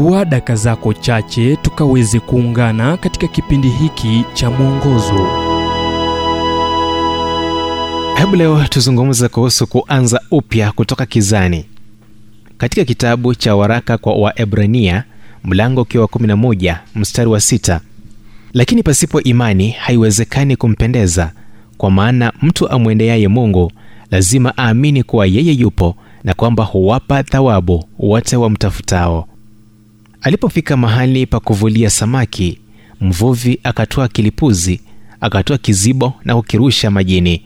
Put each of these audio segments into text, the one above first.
chukua daka zako chache tukaweze kuungana katika kipindi hiki cha mwongozo. Hebu leo tuzungumze kuhusu kuanza upya kutoka kizani. Katika kitabu cha waraka kwa waebrania mlango ukiwa 11 mstari wa 6 lakini pasipo imani haiwezekani kumpendeza kwa maana mtu amwendeaye mungu lazima aamini kuwa yeye yupo na kwamba huwapa thawabu wote wamtafutao alipofika mahali pa kuvulia samaki mvuvi akatoa kilipuzi akatoa kizibo na kukirusha majini.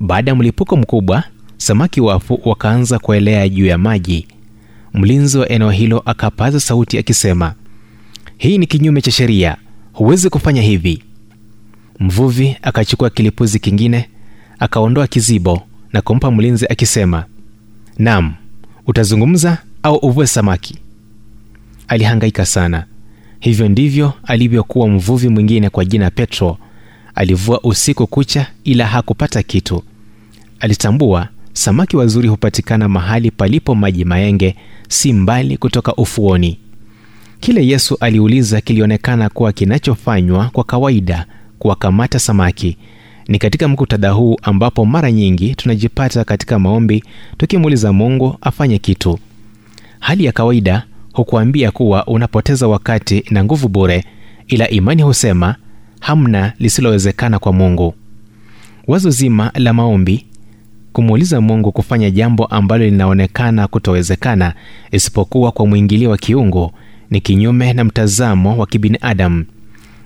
Baada ya mlipuko mkubwa samaki wafu wakaanza kuelea juu ya maji. Mlinzi wa eneo hilo akapaza sauti akisema hii ni kinyume cha sheria. Huwezi kufanya hivi. Mvuvi akachukua kilipuzi kingine akaondoa kizibo na kumpa mlinzi akisema nam utazungumza au uvue samaki alihangaika sana. Hivyo ndivyo alivyokuwa mvuvi mwingine kwa jina petro. Alivua usiku kucha ila hakupata kitu. Alitambua samaki wazuri hupatikana mahali palipo maji maenge si mbali kutoka ufuoni. Kile yesu aliuliza kilionekana kuwa kinachofanywa kwa kawaida kuwakamata samaki. Ni katika mkutadha huu ambapo mara nyingi tunajipata katika maombi tukimuuliza mungu afanye kitu. Hali ya kawaida hukuambia kuwa unapoteza wakati na nguvu bure ila imani husema hamna lisilowezekana kwa mungu. Wazo zima la maombi kumuuliza mungu kufanya jambo ambalo linaonekana kutowezekana isipokuwa kwa mwingilio wa kiungu ni kinyume na mtazamo wa kibinadamu.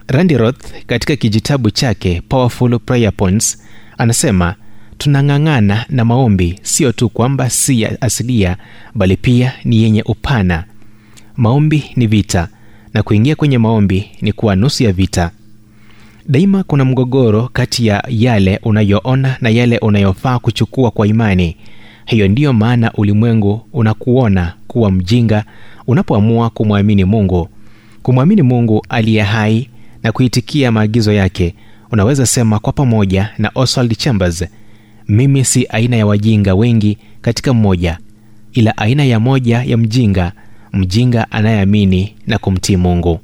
Randy roth katika kijitabu chake powerful prayer points anasema tunang'ang'ana na maombi sio tu kwamba si ya asilia bali pia ni yenye upana maombi ni vita na kuingia kwenye maombi ni kuwa nusu ya vita. Daima kuna mgogoro kati ya yale unayoona na yale unayofaa kuchukua kwa imani. Hiyo ndiyo maana ulimwengu unakuona kuwa mjinga unapoamua kumwamini mungu. Kumwamini mungu aliye hai na kuitikia maagizo yake unaweza sema kwa pamoja na oswald chambers mimi si aina ya wajinga wengi katika mmoja ila aina ya moja ya mjinga mjinga anayeamini na kumtii mungu.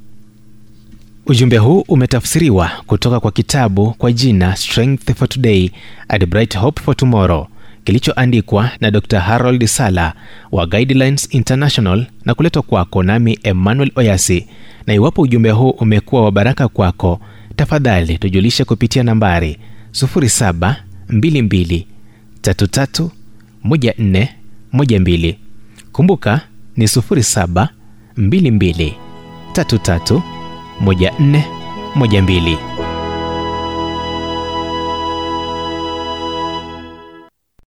Ujumbe huu umetafsiriwa kutoka kwa kitabu kwa jina strength for today and bright hope for tomorrow kilichoandikwa na dr harold sala wa guidelines international na kuletwa kwako nami emmanuel oyasi. Na iwapo ujumbe huu umekuwa wa baraka kwako tafadhali tujulishe kupitia nambari 722331412 kumbuka ni 0722331412